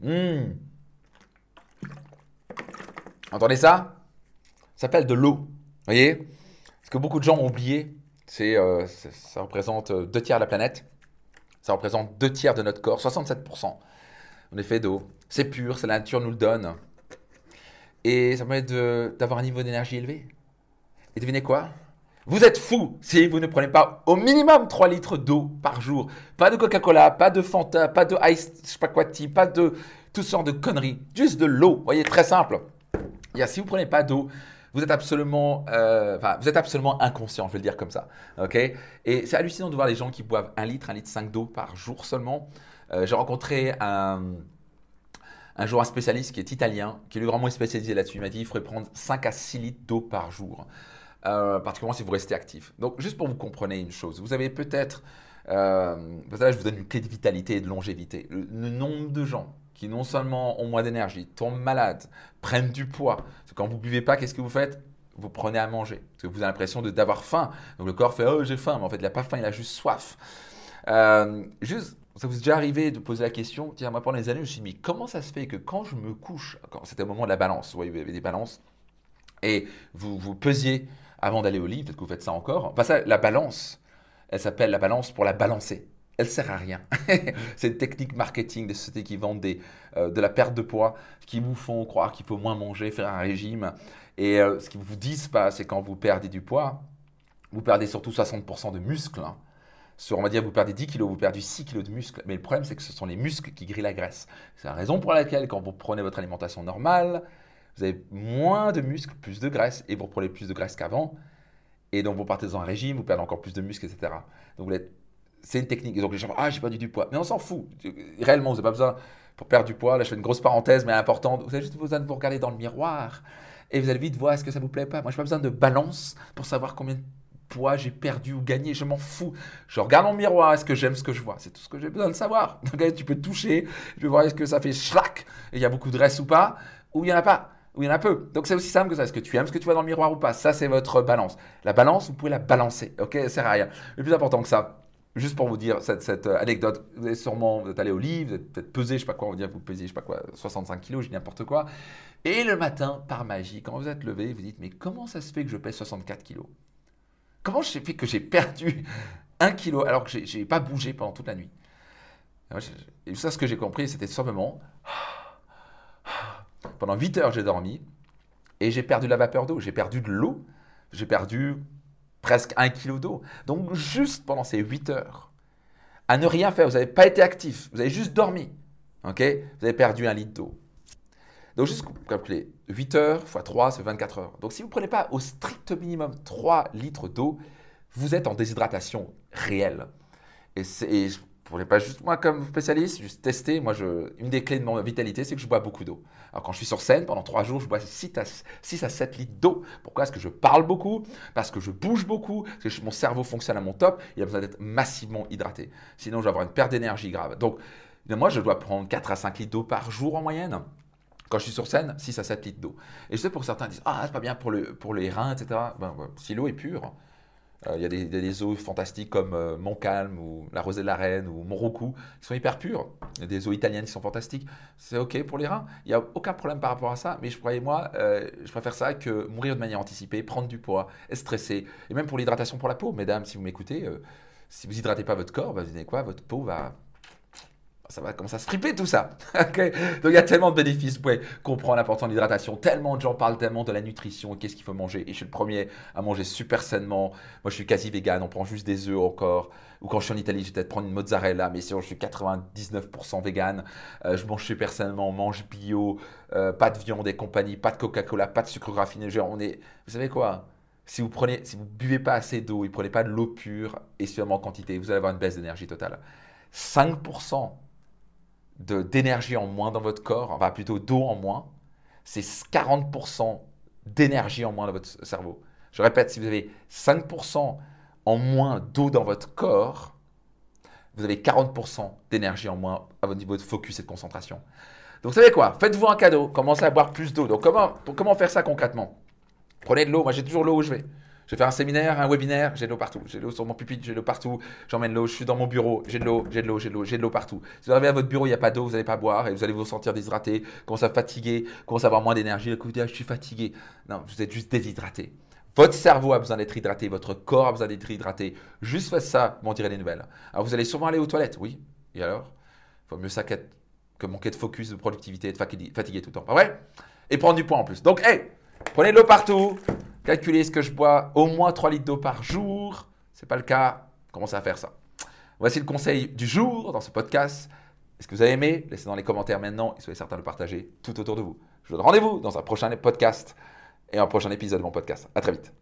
Mmh. Entendez ça? Ça s'appelle de l'eau. Voyez? Ce que beaucoup de gens ont oublié, c'est euh, ça représente euh, deux tiers de la planète. Ça représente deux tiers de notre corps, 67%. On est d'eau. C'est pur, c'est la nature nous le donne. Et ça permet d'avoir un niveau d'énergie élevé. Et devinez quoi? Vous êtes fou si vous ne prenez pas au minimum 3 litres d'eau par jour. Pas de Coca-Cola, pas de Fanta, pas de Ice, sais pas de toutes sortes de conneries. Juste de l'eau. Voyez, très simple. Si vous ne prenez pas d'eau, vous êtes absolument, euh, vous êtes absolument inconscient, je vais le dire comme ça. Et c'est hallucinant de voir les gens qui boivent un litre, un litre 5 d'eau par jour seulement. Euh, j'ai rencontré un, jour un spécialiste qui est italien, qui est vraiment spécialisé là-dessus. Il m'a dit qu'il faudrait prendre 5 à 6 litres d'eau par jour, euh, particulièrement si vous restez actif. Donc, juste pour vous comprendre une chose, vous avez peut-être, là, je vous donne une clé de vitalité et de longévité. le nombre de gens qui non seulement ont moins d'énergie, tombent malades, prennent du poids. Quand vous buvez pas, qu'est-ce que vous faites? Vous prenez à manger. Parce que vous avez l'impression d'avoir faim. Donc le corps fait Oh, j'ai faim. Mais en fait, il n'a pas faim, il a juste soif. Euh, juste, ça vous est déjà arrivé de poser la question Tiens, moi, pendant les années, je me suis dit Mais comment ça se fait que quand je me couche, c'était au moment de la balance, vous voyez, vous avez des balances, et vous vous pesiez avant d'aller au lit, peut-être que vous faites ça encore. Enfin, ça, la balance, elle s'appelle la balance pour la balancer elle sert à rien. c'est une technique marketing des sociétés qui vendent euh, de la perte de poids, qui vous font croire qu'il faut moins manger, faire un régime. Et euh, ce qu'ils vous disent pas, c'est quand vous perdez du poids, vous perdez surtout 60% de muscles. Hein. Sur, on va dire, vous perdez 10 kilos, vous perdez 6 kilos de muscles. Mais le problème, c'est que ce sont les muscles qui grillent la graisse. C'est la raison pour laquelle, quand vous prenez votre alimentation normale, vous avez moins de muscles, plus de graisse, et vous reprenez plus de graisse qu'avant. Et donc, vous partez dans un régime, vous perdez encore plus de muscles, etc. Donc, c'est une technique. donc les gens ah, j'ai perdu du poids. Mais on s'en fout. Réellement, vous n'avez pas besoin pour perdre du poids. Là, je fais une grosse parenthèse, mais importante. Vous avez juste besoin de vous regarder dans le miroir et vous allez vite voir est-ce que ça vous plaît pas. Moi, je n'ai pas besoin de balance pour savoir combien de poids j'ai perdu ou gagné. Je m'en fous. Je regarde dans miroir. Est-ce que j'aime ce que je vois C'est tout ce que j'ai besoin de savoir. Donc, tu peux toucher. Tu peux voir est-ce que ça fait schlac et il y a beaucoup de graisse ou pas, ou il n'y en a pas ou il y en a peu. Donc c'est aussi simple que ça. Est-ce que tu aimes ce que tu vois dans le miroir ou pas? Ça, c'est votre balance. La balance, vous pouvez la balancer. Ok, ça sert à rien. Le plus important que ça, Juste pour vous dire cette, euh, anecdote, vous êtes sûrement, vous êtes allé au lit, vous êtes peut-être pesé, je sais pas quoi, on va dire, vous pesez, je sais pas quoi, 65 kilos, je dis n'importe quoi. Et le matin, par magie, quand vous êtes levé, vous dites, mais comment ça se fait que je pèse 64 kilos? Comment je fait que j'ai perdu un kilo alors que j'ai pas bougé pendant toute la nuit? Et ça, ce que j'ai compris, c'était simplement, pendant 8 heures, j'ai dormi et j'ai perdu la vapeur d'eau, j'ai perdu de l'eau, j'ai perdu presque un kilo d'eau. Donc juste pendant ces 8 heures, à ne rien faire, vous n'avez pas été actif, vous avez juste dormi, ok? Vous avez perdu un litre d'eau. Donc juste calculer, 8 heures x 3, c'est 24 heures. Donc si vous ne prenez pas au strict minimum 3 litres d'eau, vous êtes en déshydratation réelle. Et, et pour pas juste moi comme spécialiste, juste tester. Moi, une des clés de ma vitalité, c'est que je bois beaucoup d'eau. Alors quand je suis sur scène, pendant trois jours, je bois 6 à, 6 à 7 litres d'eau. Pourquoi? Parce que je parle beaucoup, parce que je bouge beaucoup, parce que mon cerveau fonctionne à mon top. Il a besoin d'être massivement hydraté. Sinon, je vais avoir une perte d'énergie grave. Donc, moi, je dois prendre 4 à 5 litres d'eau par jour en moyenne. Quand je suis sur scène, 6 à 7 litres d'eau. Et je sais pour certains disent Ah, c'est pas bien pour, le, pour les reins, etc. Ben, si l'eau est pure, il y a des, eaux fantastiques comme euh, Montcalm ou la Rosée de la Reine ou Montrocou qui sont hyper pures. Il y a des eaux italiennes qui sont fantastiques. C'est OK pour les reins. Il n'y a aucun problème par rapport à ça. Mais je croyais, moi, euh, je préfère ça que mourir de manière anticipée, prendre du poids, être stressé. Et même pour l'hydratation pour la peau. Mesdames, si vous m'écoutez, si vous hydratez pas votre corps, bah, vous savez quoi Votre peau va ça va commencer à se friper tout ça. Donc il y a tellement de bénéfices. Vous pouvez comprendre l'importance de l'hydratation. Tellement de gens parlent tellement de la nutrition qu'est-ce qu'il faut manger. Et je suis le premier à manger super sainement. Moi je suis quasi vegan, on prend juste des œufs encore. Ou quand je suis en Italie, je vais peut-être prendre une mozzarella, mais sinon je suis 99% vegan. Euh, je mange super sainement, mange bio, euh, pas de viande et compagnie, pas de Coca-Cola, pas de sucre raffiné. on est, vous savez quoi? Si vous prenez, si buvez pas assez d'eau, et prenez pas de l'eau pure et suffisamment en quantité, vous allez avoir une baisse d'énergie totale. 5% d'énergie en moins dans votre corps, enfin plutôt d'eau en moins, c'est 40% d'énergie en moins dans votre cerveau. Je répète, si vous avez 5% en moins d'eau dans votre corps, vous avez 40% d'énergie en moins à votre niveau de focus et de concentration. Donc, vous savez quoi? Faites-vous un cadeau, commencez à boire plus d'eau. Donc, comment, comment faire ça concrètement? Prenez de l'eau. Moi, j'ai toujours l'eau où je vais. Je vais faire un séminaire, un webinaire, j'ai de l'eau partout. J'ai de l'eau sur mon pupitre, j'ai de l'eau partout. J'emmène l'eau, je suis dans mon bureau, j'ai de l'eau, j'ai de l'eau, j'ai de l'eau, j'ai de l'eau partout. Si vous arrivez à votre bureau, il n'y a pas d'eau, vous n'allez pas boire et vous allez vous sentir déshydraté, commencer à fatiguer, commencer à avoir moins d'énergie. Écoutez, ah, je suis fatigué. Non, vous êtes juste déshydraté. Votre cerveau a besoin d'être hydraté, votre corps a besoin d'être hydraté. Juste faites ça, m'en direz des nouvelles. Alors vous allez souvent aller aux toilettes, oui. Et alors? Il faut mieux ça que manquer de focus, de productivité, être fatigué tout le temps. Pas vrai? Et prendre du poids en plus. Donc, hé, prenez de l'eau partout. Calculez ce que je bois au moins 3 litres d'eau par jour. Ce n'est pas le cas. Commencez à faire ça. Voici le conseil du jour dans ce podcast. Est-ce que vous avez aimé? Laissez dans les commentaires maintenant et soyez certain de le partager tout autour de vous. Je vous donne rendez-vous dans un prochain podcast et un prochain épisode de mon podcast. À très vite.